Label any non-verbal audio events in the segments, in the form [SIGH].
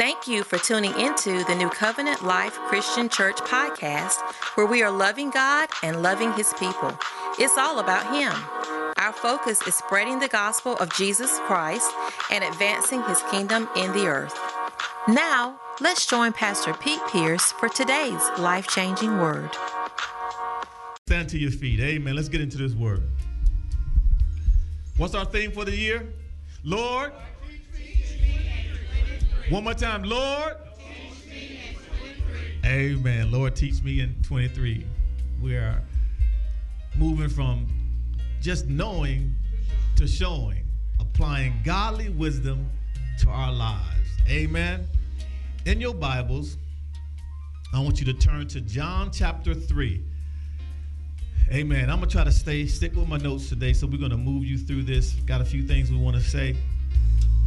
Thank you for tuning into the New Covenant Life Christian Church podcast, where we are loving God and loving His people. It's all about Him. Our focus is spreading the gospel of Jesus Christ and advancing His kingdom in the earth. Now, let's join Pastor Pete Pierce for today's life changing word. Stand to your feet. Amen. Let's get into this word. What's our theme for the year? Lord, one more time, Lord. Amen. Lord, teach me in 23. We are moving from just knowing to showing, applying godly wisdom to our lives. Amen. In your Bibles, I want you to turn to John chapter 3. Amen. I'm gonna try to stay stick with my notes today, so we're gonna move you through this. Got a few things we want to say.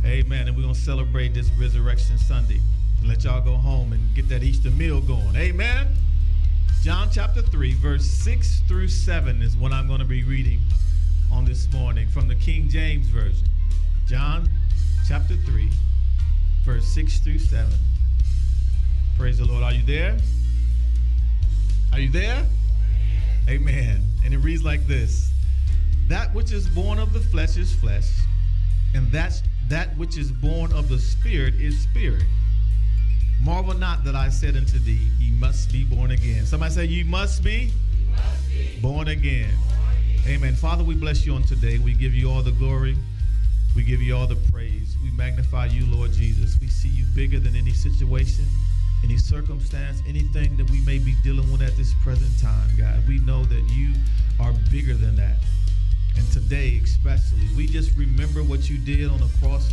Amen. And we're going to celebrate this Resurrection Sunday and let y'all go home and get that Easter meal going. Amen. John chapter 3, verse 6 through 7 is what I'm going to be reading on this morning from the King James Version. John chapter 3, verse 6 through 7. Praise the Lord. Are you there? Are you there? Amen. And it reads like this That which is born of the flesh is flesh, and that's that which is born of the Spirit is spirit. Marvel not that I said unto thee, Ye must be born again. Somebody say, Ye must be, must be born, again. born again. Amen. Father, we bless you on today. We give you all the glory. We give you all the praise. We magnify you, Lord Jesus. We see you bigger than any situation, any circumstance, anything that we may be dealing with at this present time, God. We know that you are bigger than that. And today, especially, we just remember what you did on the cross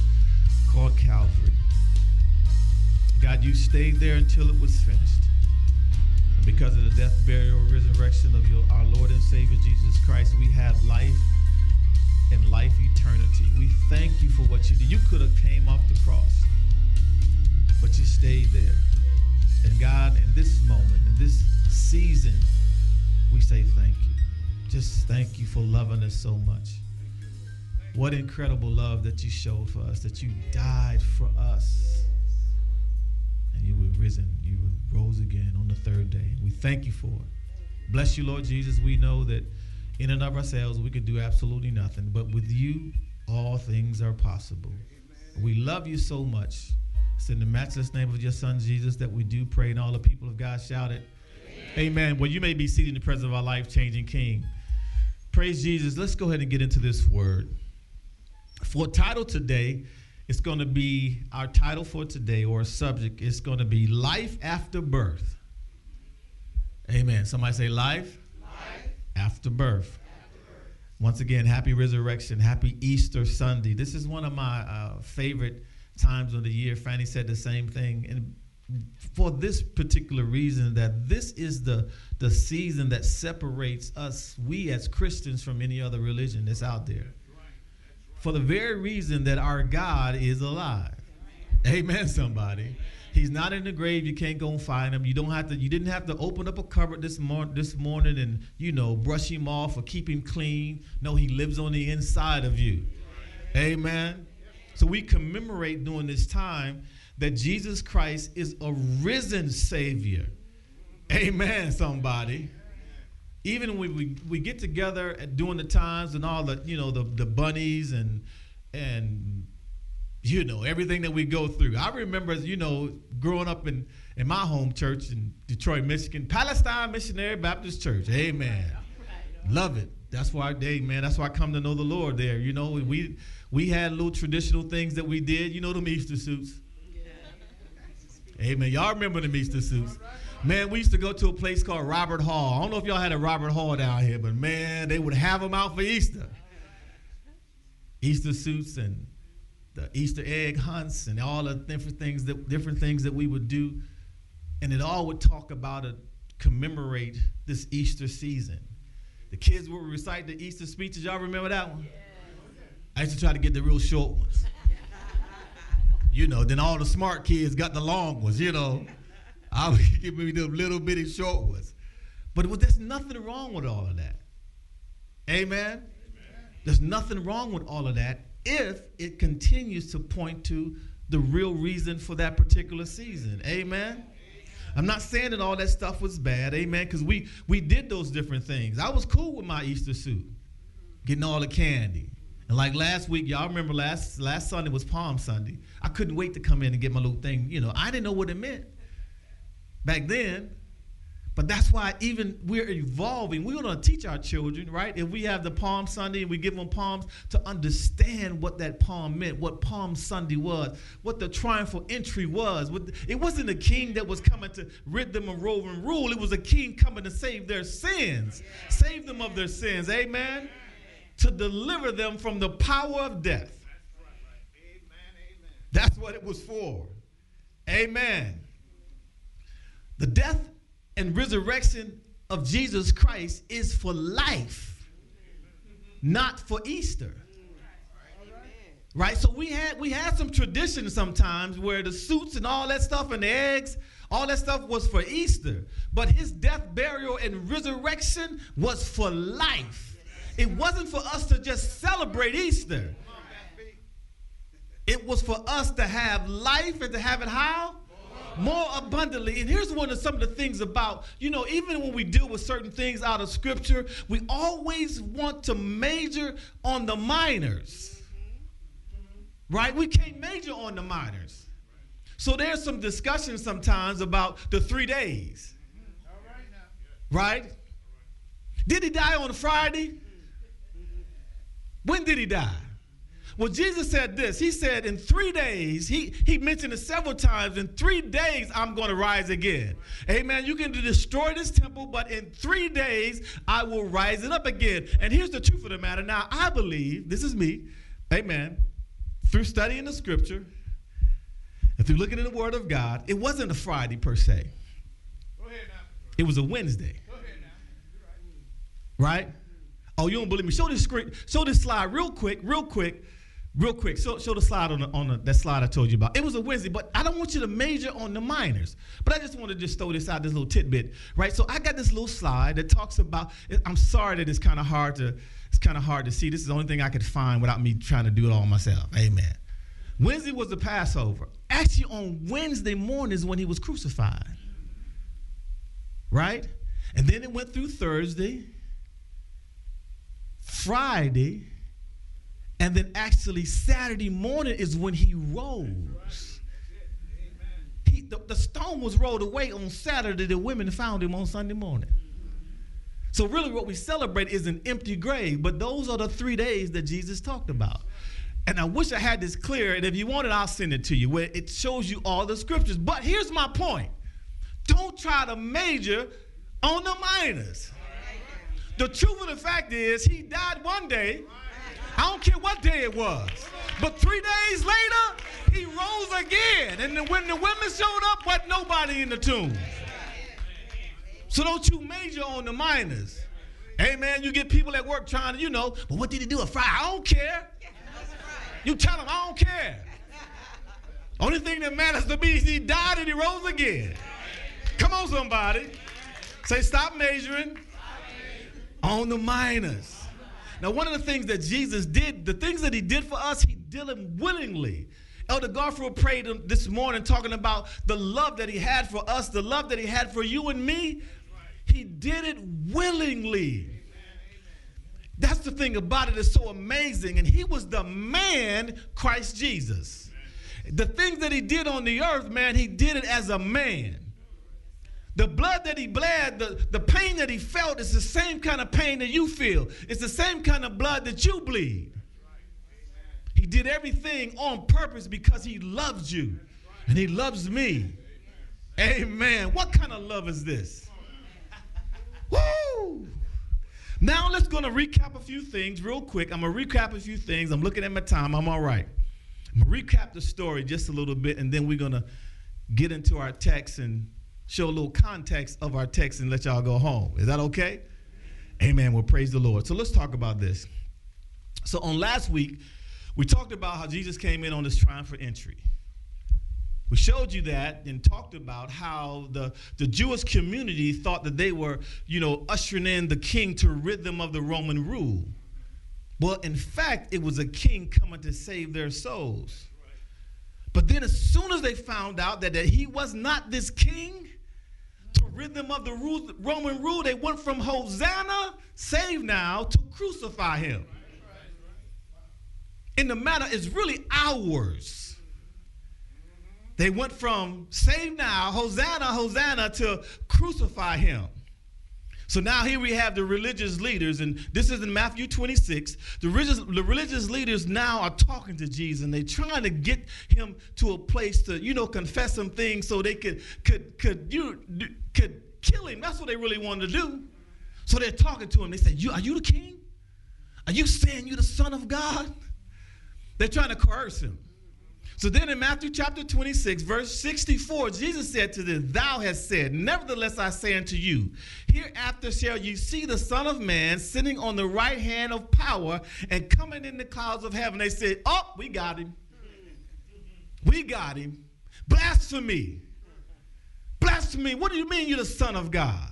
called Calvary. God, you stayed there until it was finished. And because of the death, burial, resurrection of your, our Lord and Savior Jesus Christ, we have life and life eternity. We thank you for what you did. You could have came off the cross, but you stayed there. And God, in this moment, in this season, we say thank you just thank you for loving us so much. What incredible love that you showed for us, that you died for us. And you were risen, you rose again on the third day. We thank you for it. Bless you, Lord Jesus. We know that in and of ourselves we could do absolutely nothing, but with you, all things are possible. We love you so much. It's in the matchless name of your son Jesus that we do pray, and all the people of God shouted, Amen. Amen. Well, you may be seated in the presence of our life changing King. Praise Jesus. Let's go ahead and get into this word. For title today, it's going to be our title for today or subject It's going to be life after birth. Amen. Somebody say life, life. After, birth. after birth. Once again, happy resurrection, happy Easter Sunday. This is one of my uh, favorite times of the year. Fanny said the same thing. And for this particular reason that this is the the season that separates us we as Christians from any other religion that's out there. For the very reason that our God is alive. Amen somebody. He's not in the grave. You can't go and find him. You don't have to. You didn't have to open up a cupboard this this morning, and you know brush him off or keep him clean. No, he lives on the inside of you. Amen. So we commemorate during this time that Jesus Christ is a risen Savior. Amen, somebody. Even when we, we get together at during the times and all the, you know, the, the bunnies and and you know, everything that we go through. I remember, you know, growing up in, in my home church in Detroit, Michigan, Palestine Missionary Baptist Church. Amen. Love it. That's why, man, that's why I come to know the Lord there. You know, we we had little traditional things that we did. You know, them Easter suits. Amen. Y'all remember the Easter suits? Man, we used to go to a place called Robert Hall. I don't know if y'all had a Robert Hall down here, but man, they would have them out for Easter. Easter suits and the Easter egg hunts and all the different things that different things that we would do, and it all would talk about it, commemorate this Easter season. The kids would recite the Easter speeches. Y'all remember that one? I used to try to get the real short ones. [LAUGHS] You know, then all the smart kids got the long ones, you know. I would [LAUGHS] giving me the little bitty short ones. But there's nothing wrong with all of that. Amen? Amen? There's nothing wrong with all of that if it continues to point to the real reason for that particular season. Amen. I'm not saying that all that stuff was bad, amen, because we we did those different things. I was cool with my Easter suit, mm-hmm. getting all the candy. And like last week, y'all remember last last Sunday was Palm Sunday. I couldn't wait to come in and get my little thing. You know, I didn't know what it meant back then. But that's why even we're evolving. We're going to teach our children, right? If we have the Palm Sunday and we give them palms to understand what that palm meant, what Palm Sunday was, what the triumphal entry was. It wasn't a king that was coming to rid them of and rule. It was a king coming to save their sins, save them of their sins. Amen. To deliver them from the power of death. That's what it was for. Amen. The death and resurrection of Jesus Christ is for life, not for Easter. Right? So we had we had some traditions sometimes where the suits and all that stuff and the eggs, all that stuff was for Easter. But his death, burial, and resurrection was for life. It wasn't for us to just celebrate Easter. It was for us to have life and to have it how? More abundantly. And here's one of some of the things about, you know, even when we deal with certain things out of scripture, we always want to major on the minors. Mm-hmm. Right? We can't major on the minors. So there's some discussion sometimes about the three days. Mm-hmm. Right? Did he die on Friday? Mm-hmm. When did he die? Well, Jesus said this. He said, in three days, he, he mentioned it several times, in three days, I'm going to rise again. Amen. You can destroy this temple, but in three days, I will rise it up again. And here's the truth of the matter. Now, I believe, this is me, amen, through studying the scripture and through looking at the Word of God, it wasn't a Friday per se. It was a Wednesday. Right? Oh, you don't believe me? Show this screen, show this slide real quick, real quick. Real quick, show, show the slide on, the, on the, that slide I told you about. It was a Wednesday, but I don't want you to major on the minors. But I just want to just throw this out, this little tidbit, right? So I got this little slide that talks about. I'm sorry that it's kind of hard to it's kind of hard to see. This is the only thing I could find without me trying to do it all myself. Amen. Wednesday was the Passover. Actually, on Wednesday morning is when he was crucified. Right? And then it went through Thursday, Friday, and then actually, Saturday morning is when he rose. He, the, the stone was rolled away on Saturday. The women found him on Sunday morning. So, really, what we celebrate is an empty grave, but those are the three days that Jesus talked about. And I wish I had this clear, and if you want it, I'll send it to you, where it shows you all the scriptures. But here's my point don't try to major on the minors. The truth of the fact is, he died one day I don't care what day it was. But three days later, he rose again. And when the women showed up, wasn't nobody in the tomb. So don't you major on the minors. Hey man, you get people at work trying to, you know, but what did he do a Friday? I don't care. You tell them I don't care. Only thing that matters to me is he died and he rose again. Come on, somebody. Say, stop measuring on the minors. Now, one of the things that Jesus did, the things that he did for us, he did them willingly. Elder Garfield prayed this morning talking about the love that he had for us, the love that he had for you and me. He did it willingly. That's the thing about it is so amazing. And he was the man, Christ Jesus. The things that he did on the earth, man, he did it as a man. The blood that he bled, the, the pain that he felt is the same kind of pain that you feel. It's the same kind of blood that you bleed. He did everything on purpose because he loves you and he loves me. Amen. What kind of love is this? [LAUGHS] Woo! Now let's going to recap a few things real quick. I'm going to recap a few things. I'm looking at my time. I'm all right. I'm going to recap the story just a little bit and then we're going to get into our text and show a little context of our text and let y'all go home. Is that okay? Amen. Well, praise the Lord. So let's talk about this. So on last week, we talked about how Jesus came in on this triumphant entry. We showed you that and talked about how the, the Jewish community thought that they were, you know, ushering in the king to rid them of the Roman rule. Well, in fact, it was a king coming to save their souls. But then, as soon as they found out that, that he was not this king, to rid them of the rule, Roman rule, they went from Hosanna, save now, to crucify him. In the matter is really ours. They went from save now, Hosanna, Hosanna, to crucify him. So now here we have the religious leaders, and this is in Matthew 26. The religious, the religious leaders now are talking to Jesus, and they're trying to get him to a place to, you know, confess some things so they could could could you could kill him. That's what they really wanted to do. So they're talking to him. They say, "You are you the king? Are you saying you're the son of God?" They're trying to coerce him. So then in Matthew chapter 26, verse 64, Jesus said to them, Thou hast said, Nevertheless I say unto you, hereafter shall you see the Son of Man sitting on the right hand of power and coming in the clouds of heaven. They said, Oh, we got him. We got him. Blasphemy. Blasphemy. What do you mean you're the Son of God?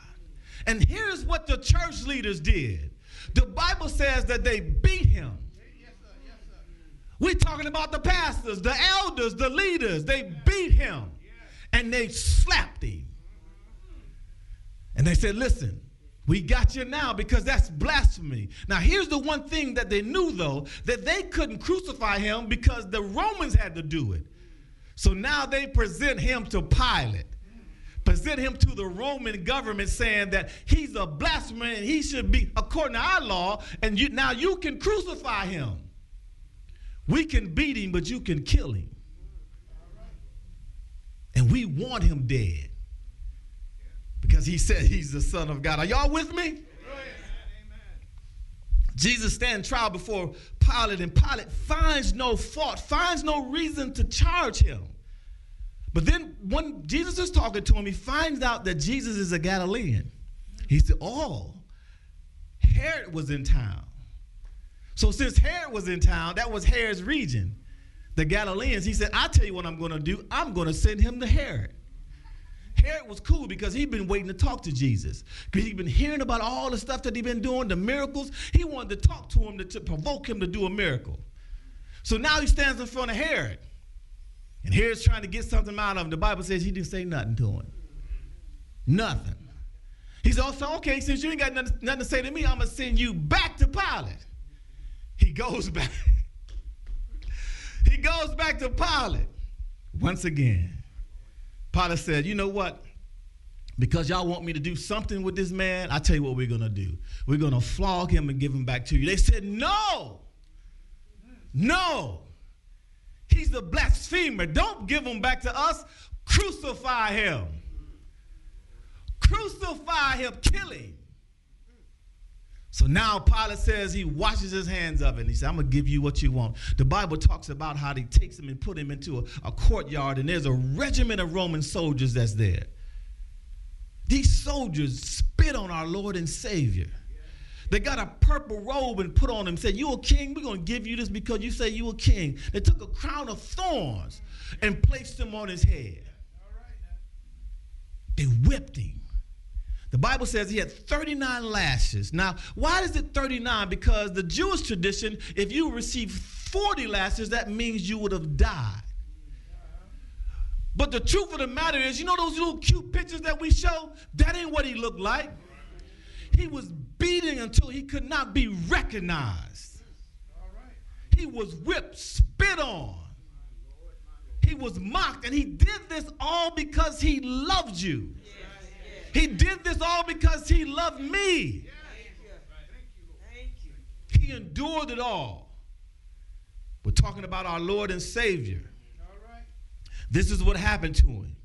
And here's what the church leaders did. The Bible says that they beat him we're talking about the pastors, the elders, the leaders. They beat him and they slapped him. And they said, Listen, we got you now because that's blasphemy. Now, here's the one thing that they knew, though, that they couldn't crucify him because the Romans had to do it. So now they present him to Pilate, present him to the Roman government saying that he's a blasphemer and he should be, according to our law, and you, now you can crucify him. We can beat him, but you can kill him. And we want him dead because he said he's the Son of God. Are y'all with me? Jesus stands trial before Pilate, and Pilate finds no fault, finds no reason to charge him. But then when Jesus is talking to him, he finds out that Jesus is a Galilean. He said, Oh, Herod was in town. So since Herod was in town, that was Herod's region. The Galileans, he said, I tell you what I'm going to do. I'm going to send him to Herod. Herod was cool because he'd been waiting to talk to Jesus. Because he'd been hearing about all the stuff that he'd been doing, the miracles. He wanted to talk to him to, to provoke him to do a miracle. So now he stands in front of Herod. And Herod's trying to get something out of him. The Bible says he didn't say nothing to him. Nothing. He's also, oh, okay, since you ain't got nothing, nothing to say to me, I'm going to send you back to Pilate. He goes back. he goes back to Pilate once again. Pilate said, You know what? Because y'all want me to do something with this man, I tell you what we're going to do. We're going to flog him and give him back to you. They said, No. No. He's a blasphemer. Don't give him back to us. Crucify him. Crucify him. Kill him. So now Pilate says he washes his hands of it. And he said, I'm going to give you what you want. The Bible talks about how he takes him and put him into a, a courtyard, and there's a regiment of Roman soldiers that's there. These soldiers spit on our Lord and Savior. They got a purple robe and put on him, said, You a king? We're going to give you this because you say you a king. They took a crown of thorns and placed him on his head. They whipped him. The Bible says he had 39 lashes. Now, why is it 39? Because the Jewish tradition, if you receive 40 lashes, that means you would have died. But the truth of the matter is, you know those little cute pictures that we show? That ain't what he looked like. He was beating until he could not be recognized. He was whipped, spit on. He was mocked, and he did this all because he loved you. He did this all because he loved me. He endured it all. We're talking about our Lord and Savior. This is what happened to him.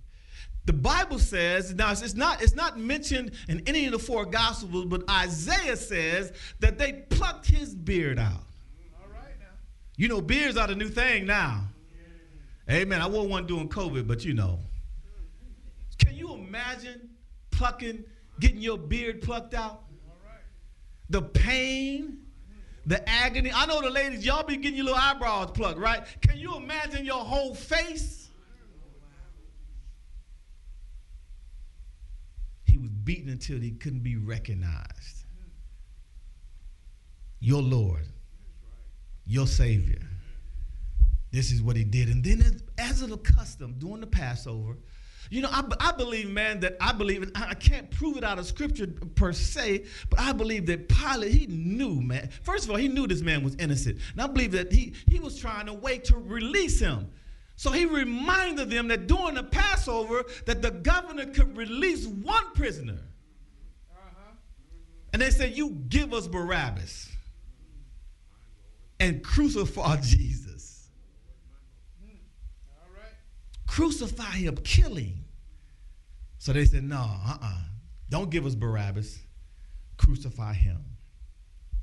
The Bible says, now it's not, it's not mentioned in any of the four gospels, but Isaiah says that they plucked his beard out. All right. You know, beards are the new thing now. Amen. I wore one doing COVID, but you know. Can you imagine plucking, getting your beard plucked out. The pain, the agony. I know the ladies, y'all be getting your little eyebrows plucked, right? Can you imagine your whole face? He was beaten until he couldn't be recognized. Your Lord, your Savior, this is what he did. And then, as a custom, during the Passover, you know, I, I believe, man, that I believe, and I can't prove it out of scripture per se, but I believe that Pilate, he knew, man. First of all, he knew this man was innocent. And I believe that he, he was trying to wait to release him. So he reminded them that during the Passover, that the governor could release one prisoner. And they said, you give us Barabbas and crucify [LAUGHS] Jesus. Crucify him, kill him. So they said, no, uh-uh. Don't give us Barabbas. Crucify him.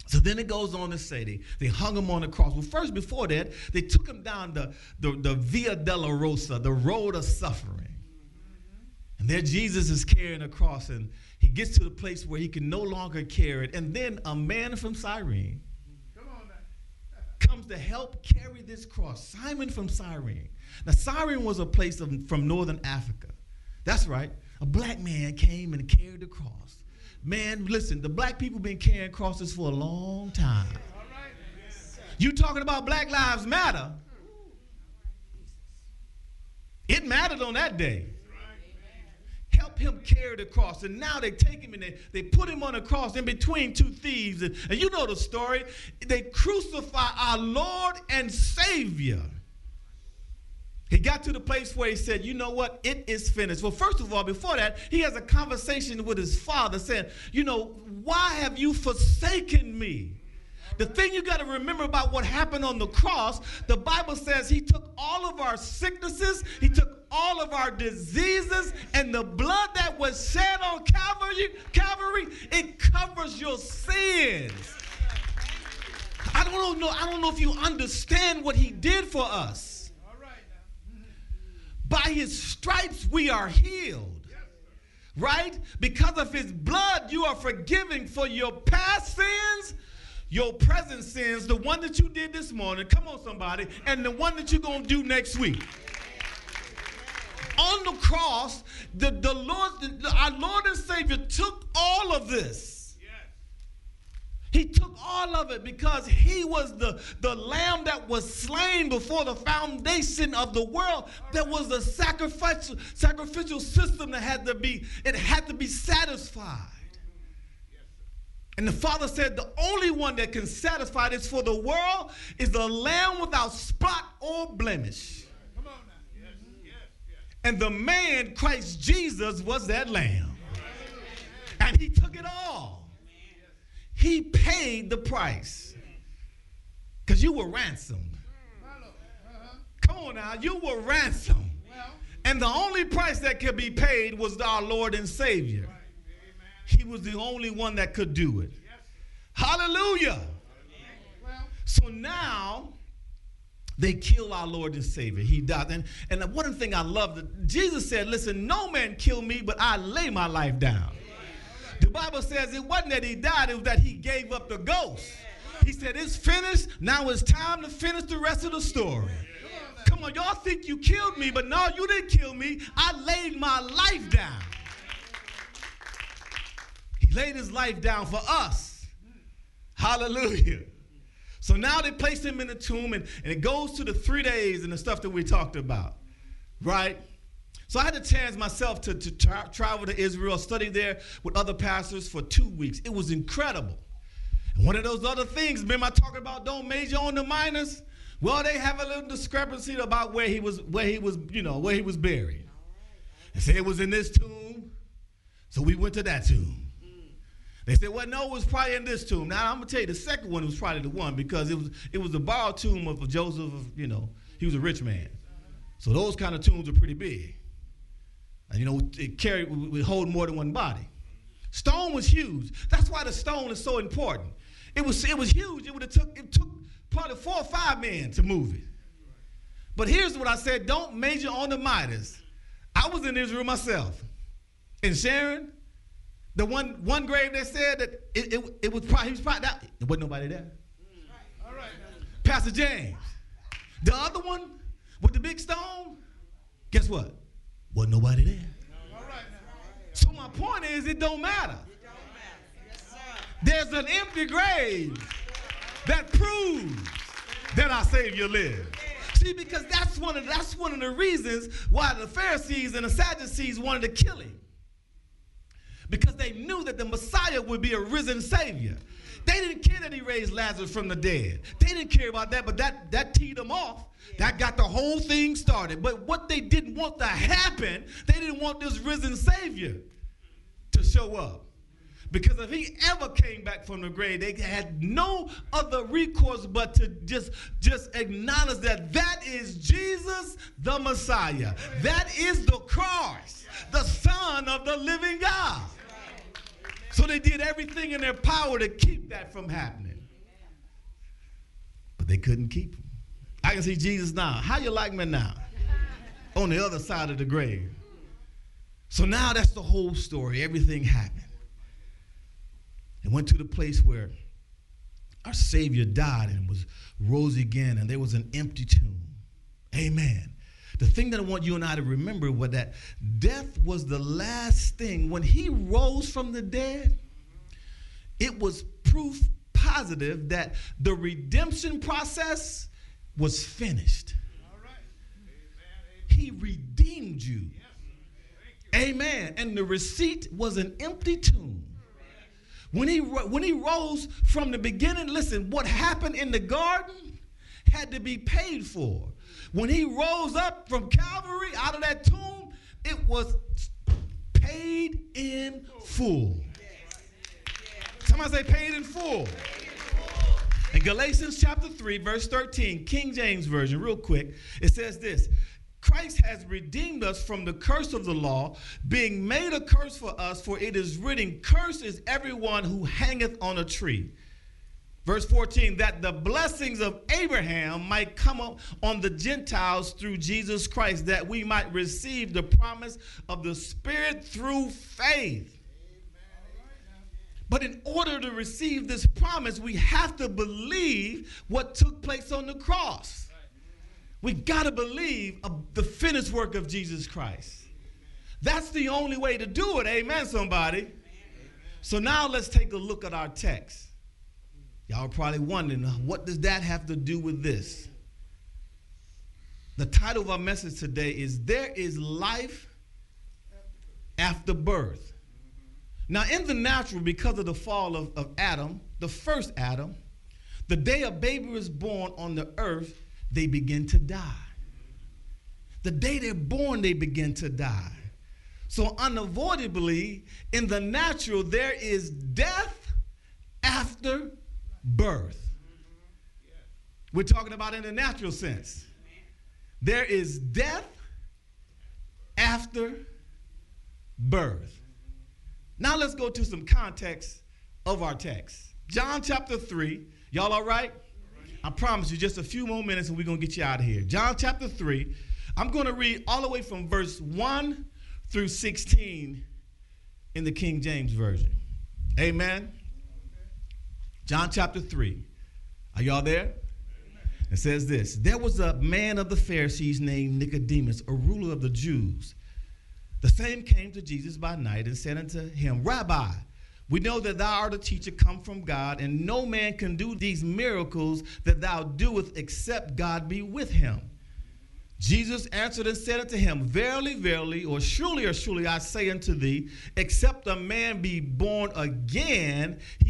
So then it goes on to say they, they hung him on the cross. Well, first, before that, they took him down the, the, the Via Rosa, the road of suffering. And there Jesus is carrying a cross, and he gets to the place where he can no longer carry it. And then a man from Cyrene to help carry this cross. Simon from Cyrene. Now, Cyrene was a place of, from northern Africa. That's right. A black man came and carried the cross. Man, listen, the black people been carrying crosses for a long time. You talking about Black Lives Matter? It mattered on that day help him carry the cross. And now they take him and they, they put him on a cross in between two thieves. And, and you know the story. They crucify our Lord and Savior. He got to the place where he said, You know what? It is finished. Well, first of all, before that, he has a conversation with his father saying, You know, why have you forsaken me? The thing you got to remember about what happened on the cross, the Bible says he took all of our sicknesses, he took all of our diseases, and the blood that was shed on Calvary, Calvary, it covers your sins. I don't know, I don't know if you understand what he did for us. By his stripes we are healed. Right? Because of his blood, you are forgiven for your past sins your present sins, the one that you did this morning, come on somebody, and the one that you're going to do next week. On the cross, the, the Lord, the, our Lord and Savior took all of this. He took all of it because he was the, the lamb that was slain before the foundation of the world. There was a sacrificial, sacrificial system that had to be, it had to be satisfied. And the father said, The only one that can satisfy this for the world is the lamb without spot or blemish. And the man, Christ Jesus, was that lamb. And he took it all. He paid the price. Because you were ransomed. Come on now, you were ransomed. And the only price that could be paid was our Lord and Savior. He was the only one that could do it. Hallelujah. So now they kill our Lord and Savior. He died. And, and one thing I love Jesus said, listen, no man kill me, but I lay my life down. The Bible says it wasn't that he died, it was that he gave up the ghost. He said, It's finished. Now it's time to finish the rest of the story. Come on, y'all think you killed me, but no, you didn't kill me. I laid my life down He laid his life down for us. Hallelujah. So now they placed him in the tomb, and, and it goes to the three days and the stuff that we talked about, right? So I had a chance myself to, to tra- travel to Israel, study there with other pastors for two weeks. It was incredible. And one of those other things, remember I talking about don't major on the minors? Well, they have a little discrepancy about where he was, where he was, you know, where he was buried. They say it was in this tomb, so we went to that tomb. They said, well, no, it was probably in this tomb. Now I'm gonna tell you, the second one was probably the one because it was it was the borrowed tomb of Joseph. You know, he was a rich man, so those kind of tombs are pretty big. And you know, it carried would hold more than one body. Stone was huge. That's why the stone is so important. It was it was huge. It would have took it took probably four or five men to move it. But here's what I said: Don't major on the Midas. I was in Israel myself, in Sharon. The one one grave they said that it, it, it was probably he was probably out. There wasn't nobody there. All right. Pastor James. The other one with the big stone, guess what? Wasn't nobody there. All right. So my point is it don't matter. There's an empty grave that proves that our Savior lives. See, because that's one of that's one of the reasons why the Pharisees and the Sadducees wanted to kill him. Because they knew that the Messiah would be a risen Savior. They didn't care that he raised Lazarus from the dead. They didn't care about that, but that, that teed them off. That got the whole thing started. But what they didn't want to happen, they didn't want this risen Savior to show up. Because if he ever came back from the grave, they had no other recourse but to just, just acknowledge that that is Jesus the Messiah. That is the Christ, the Son of the living God. So they did everything in their power to keep that from happening. But they couldn't keep him. I can see Jesus now. How you like me now? On the other side of the grave. So now that's the whole story. Everything happened. And went to the place where our Savior died and was rose again, and there was an empty tomb. Amen. The thing that I want you and I to remember was that death was the last thing. When he rose from the dead, it was proof positive that the redemption process was finished. He redeemed you. Amen. And the receipt was an empty tomb. When he, when he rose from the beginning, listen, what happened in the garden had to be paid for. When he rose up from Calvary out of that tomb, it was paid in full. Somebody say paid in full. In Galatians chapter 3, verse 13, King James Version, real quick, it says this Christ has redeemed us from the curse of the law, being made a curse for us, for it is written, Cursed is everyone who hangeth on a tree. Verse 14, that the blessings of Abraham might come up on the Gentiles through Jesus Christ, that we might receive the promise of the Spirit through faith. But in order to receive this promise, we have to believe what took place on the cross. We got to believe the finished work of Jesus Christ. That's the only way to do it. Amen, somebody. So now let's take a look at our text. Y'all are probably wondering, uh, what does that have to do with this? The title of our message today is There is Life After Birth. Now, in the natural, because of the fall of, of Adam, the first Adam, the day a baby was born on the earth, they begin to die. The day they're born, they begin to die. So, unavoidably, in the natural, there is death after birth. We're talking about in the natural sense. There is death after birth. Now let's go to some context of our text. John chapter 3. Y'all all right? I promise you just a few more minutes and we're going to get you out of here. John chapter 3. I'm going to read all the way from verse 1 through 16 in the King James Version. Amen. John chapter 3. Are y'all there? It says this There was a man of the Pharisees named Nicodemus, a ruler of the Jews. The same came to Jesus by night and said unto him, Rabbi, we know that thou art a teacher come from God, and no man can do these miracles that thou doest except God be with him. Jesus answered and said unto him, Verily, verily, or surely, or surely, I say unto thee, except a man be born again, he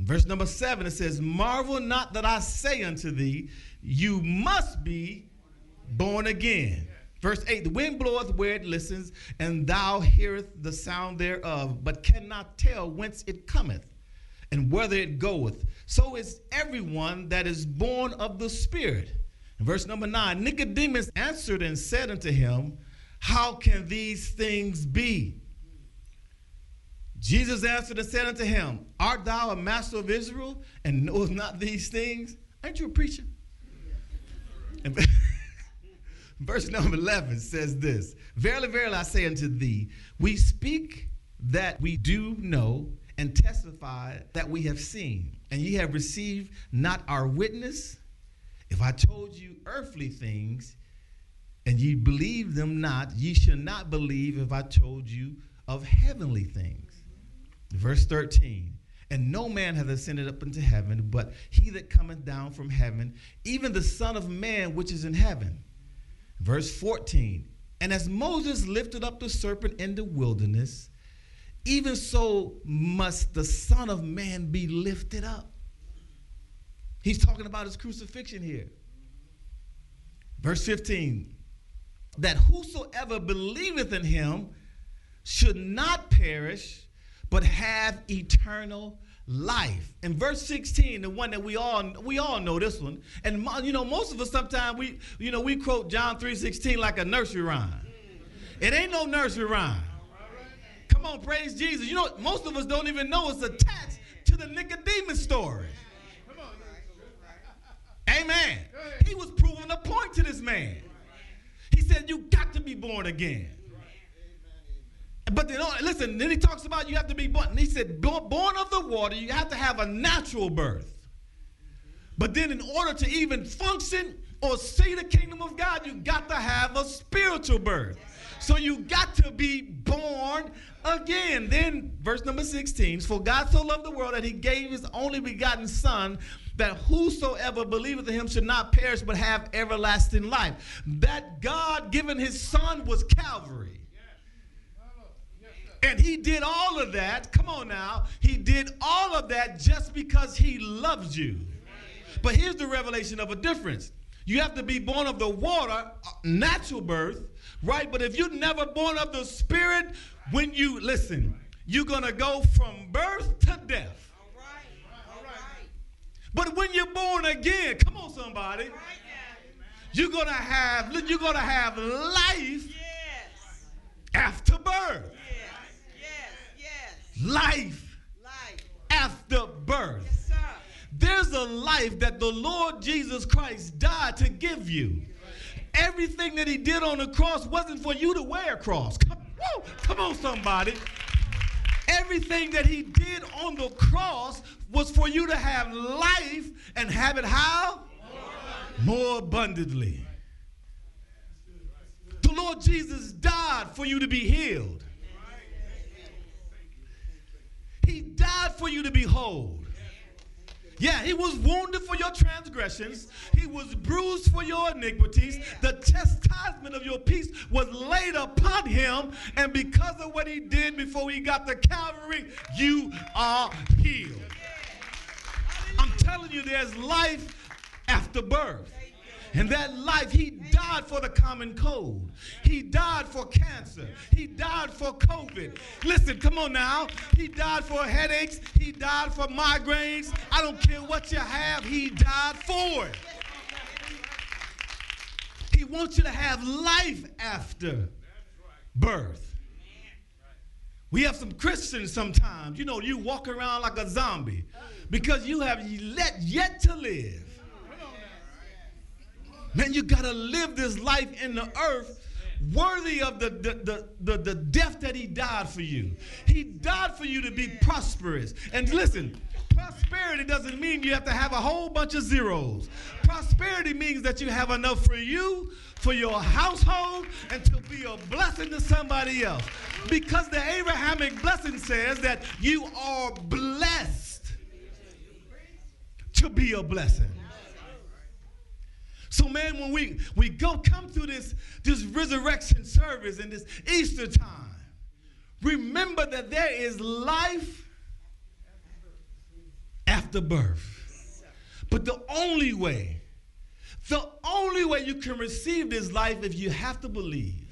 Verse number seven, it says, Marvel not that I say unto thee, you must be born again. Verse 8 The wind bloweth where it listens, and thou hearest the sound thereof, but cannot tell whence it cometh and whither it goeth. So is everyone that is born of the Spirit. Verse number 9 Nicodemus answered and said unto him, How can these things be? Jesus answered and said unto him, Art thou a master of Israel and knowest not these things? Ain't you a preacher? [LAUGHS] Verse number 11 says this Verily, verily, I say unto thee, we speak that we do know and testify that we have seen, and ye have received not our witness. If I told you earthly things, and ye believe them not, ye shall not believe if I told you of heavenly things. Verse 13 And no man hath ascended up into heaven, but he that cometh down from heaven, even the Son of Man which is in heaven. Verse 14 And as Moses lifted up the serpent in the wilderness, even so must the Son of Man be lifted up. He's talking about his crucifixion here. Verse 15 that whosoever believeth in him should not perish, but have eternal life. In verse 16, the one that we all we all know this one, and you know most of us sometimes we you know we quote John 3:16 like a nursery rhyme. It ain't no nursery rhyme. Come on, praise Jesus. You know most of us don't even know it's attached to the Nicodemus story. Amen. He was proving a point to this man. He said, You got to be born again. But then, oh, listen, then he talks about you have to be born. He said, Born of the water, you have to have a natural birth. But then, in order to even function or see the kingdom of God, you got to have a spiritual birth. So you got to be born again. Then, verse number 16 For God so loved the world that he gave his only begotten Son, that whosoever believeth in him should not perish but have everlasting life. That God given his son was Calvary. And he did all of that. Come on now. He did all of that just because he loves you. But here's the revelation of a difference. You have to be born of the water, natural birth, right? But if you're never born of the spirit, when you listen, you're going to go from birth to death. But when you're born again, come on, somebody, you're gonna have you're gonna have life yes. after birth. Life, life after birth. Yes, There's a life that the Lord Jesus Christ died to give you. Everything that he did on the cross wasn't for you to wear a cross. Come, whoa, come on, somebody. Everything that he did on the cross was for you to have life and have it how? More abundantly. The Lord Jesus died for you to be healed. He died for you to be whole. Yeah, he was wounded for your transgressions. He was bruised for your iniquities. The chastisement of your peace was laid upon him. And because of what he did before he got to Calvary, you are healed. I'm telling you, there's life after birth. And that life, he died for the common cold. He died for cancer. He died for COVID. Listen, come on now. He died for headaches. He died for migraines. I don't care what you have, he died for it. He wants you to have life after birth. We have some Christians sometimes, you know, you walk around like a zombie because you have let yet to live. Man, you got to live this life in the earth worthy of the, the, the, the, death that he died for you. He died for you to be prosperous. And listen, prosperity doesn't mean you have to have a whole bunch of zeros. Prosperity means that you have enough for you, for your household, and to be a blessing to somebody else. Because the Abrahamic blessing says that you are blessed to be a blessing. So, man, when we, we go come through this, this resurrection service and this Easter time, remember that there is life after birth. But the only way, the only way you can receive this life if you have to believe.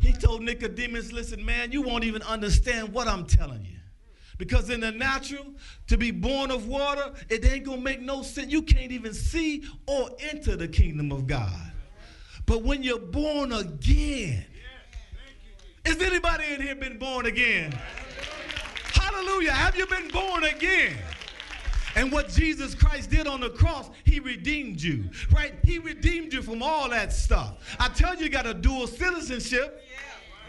He told Nicodemus, listen, man, you won't even understand what I'm telling you. Because in the natural, to be born of water, it ain't gonna make no sense. You can't even see or enter the kingdom of God. But when you're born again, is anybody in here been born again? Hallelujah. Have you been born again? And what Jesus Christ did on the cross, he redeemed you, right? He redeemed you from all that stuff. I tell you, you got a dual citizenship.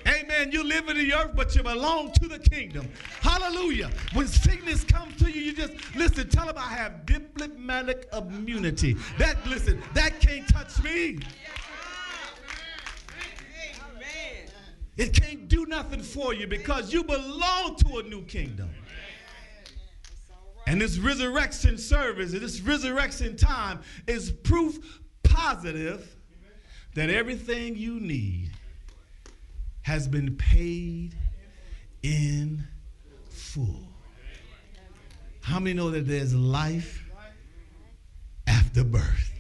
Amen. You live in the earth, but you belong to the kingdom. Hallelujah. When sickness comes to you, you just listen. Tell them I have diplomatic immunity. That listen, that can't touch me. It can't do nothing for you because you belong to a new kingdom. And this resurrection service, this resurrection time is proof positive that everything you need has been paid in full. How many know that there's life after birth?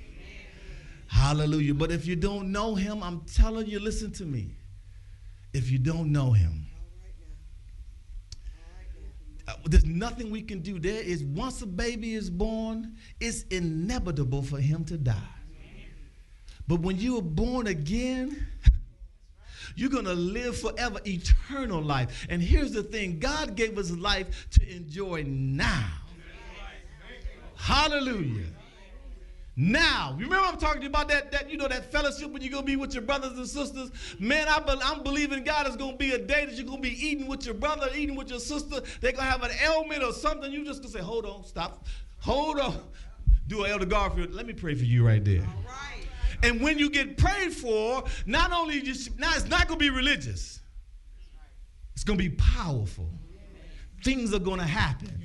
Hallelujah. But if you don't know him, I'm telling you, listen to me. If you don't know him, uh, there's nothing we can do. There is once a baby is born, it's inevitable for him to die. But when you are born again, you're going to live forever, eternal life. And here's the thing God gave us life to enjoy now. Hallelujah. Now, remember I'm talking to you about that, that you know, that fellowship when you're going to be with your brothers and sisters? Man, I be, I'm believing God is going to be a day that you're going to be eating with your brother, eating with your sister. They're going to have an ailment or something. You just going to say, hold on, stop. Hold on. Do Elder Garfield. Let me pray for you right there. All right. And when you get prayed for, not only just now it's not going to be religious. It's going to be powerful. Things are going to happen.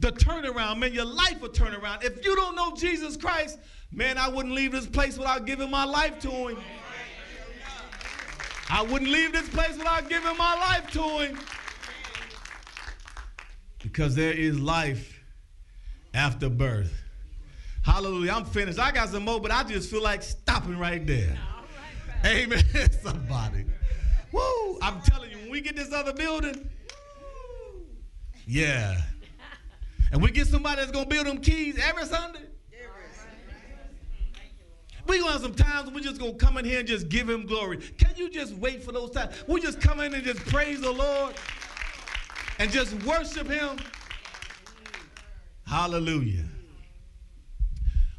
The turnaround, man, your life will turn around. If you don't know Jesus Christ, man, I wouldn't leave this place without giving my life to him. I wouldn't leave this place without giving my life to him. Because there is life after birth. Hallelujah. I'm finished. I got some more, but I just feel like stopping right there. Amen. [LAUGHS] Somebody. Woo. I'm telling you, when we get this other building, yeah. And we get somebody that's going to build them keys every Sunday. We're going to have some times when we're just going to come in here and just give him glory. Can you just wait for those times? We just come in and just praise the Lord and just worship him. Hallelujah.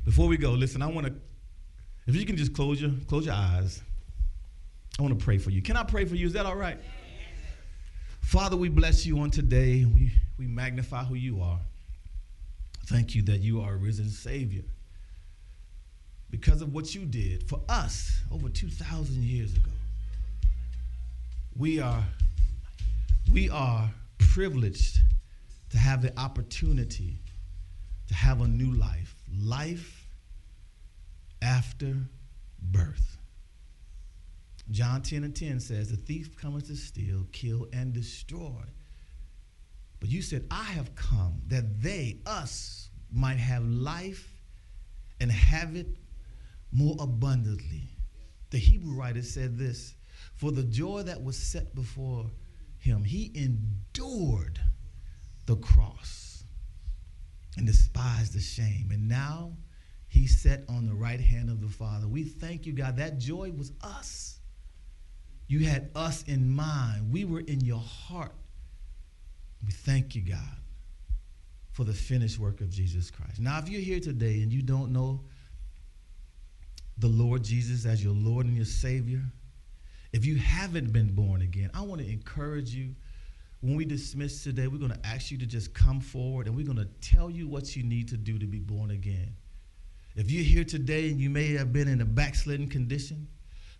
Before we go, listen, I want to, if you can just close your, close your eyes, I want to pray for you. Can I pray for you? Is that all right? Father, we bless you on today. We, we magnify who you are. Thank you that you are a risen Savior. Because of what you did for us over 2,000 years ago, we are, we are privileged to have the opportunity to have a new life life after birth. John 10 and 10 says, The thief cometh to steal, kill, and destroy. But you said, I have come that they, us, might have life and have it more abundantly. The Hebrew writer said this For the joy that was set before him, he endured the cross and despised the shame. And now he's set on the right hand of the Father. We thank you, God. That joy was us. You had us in mind. We were in your heart. We thank you, God, for the finished work of Jesus Christ. Now, if you're here today and you don't know the Lord Jesus as your Lord and your Savior, if you haven't been born again, I want to encourage you when we dismiss today, we're going to ask you to just come forward and we're going to tell you what you need to do to be born again. If you're here today and you may have been in a backslidden condition,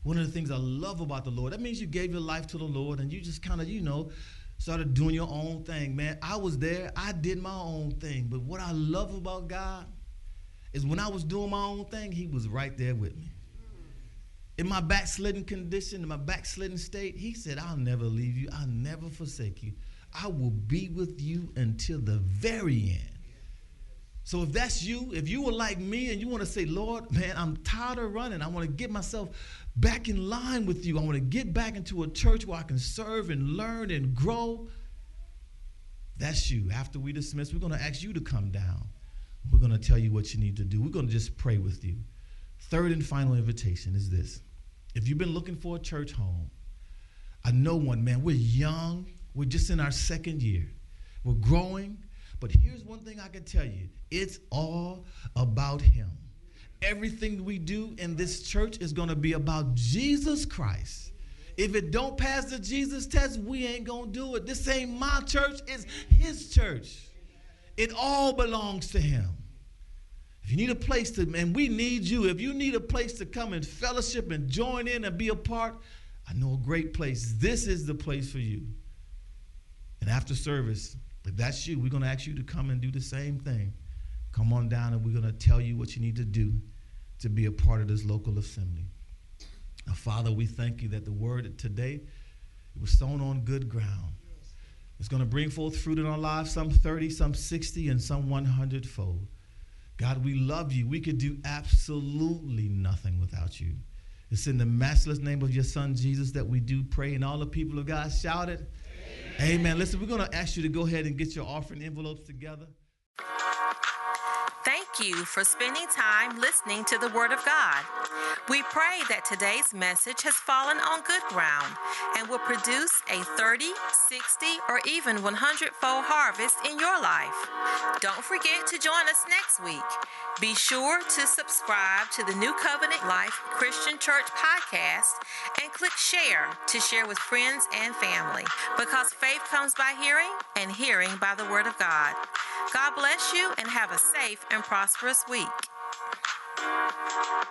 one of the things I love about the Lord, that means you gave your life to the Lord and you just kind of, you know, started doing your own thing. Man, I was there, I did my own thing. But what I love about God is when I was doing my own thing, He was right there with me in my backslidden condition, in my backslidden state, he said, I'll never leave you. I'll never forsake you. I will be with you until the very end. So if that's you, if you were like me and you want to say, Lord, man, I'm tired of running. I want to get myself back in line with you. I want to get back into a church where I can serve and learn and grow. That's you. After we dismiss, we're going to ask you to come down. We're going to tell you what you need to do. We're going to just pray with you. Third and final invitation is this if you've been looking for a church home, I know one, man. We're young, we're just in our second year. We're growing, But here's one thing I can tell you it's all about Him. Everything we do in this church is going to be about Jesus Christ. If it don't pass the Jesus test, we ain't going to do it. This ain't my church, it's His church. It all belongs to Him. If you need a place to, and we need you, if you need a place to come and fellowship and join in and be a part, I know a great place. This is the place for you. And after service, if that's you, we're going to ask you to come and do the same thing. Come on down and we're going to tell you what you need to do to be a part of this local assembly. Now, Father, we thank you that the word today it was sown on good ground. It's going to bring forth fruit in our lives, some 30, some 60, and some 100 fold. God, we love you. We could do absolutely nothing without you. It's in the matchless name of your son Jesus that we do pray. And all the people of God shouted, Amen. Amen. Listen, we're going to ask you to go ahead and get your offering envelopes together. Thank you for spending time listening to the Word of God. We pray that today's message has fallen on good ground and will produce a 30, 60, or even 100 fold harvest in your life. Don't forget to join us next week. Be sure to subscribe to the New Covenant Life Christian Church podcast and click share to share with friends and family because faith comes by hearing and hearing by the Word of God. God bless you and have a safe and prosperous week.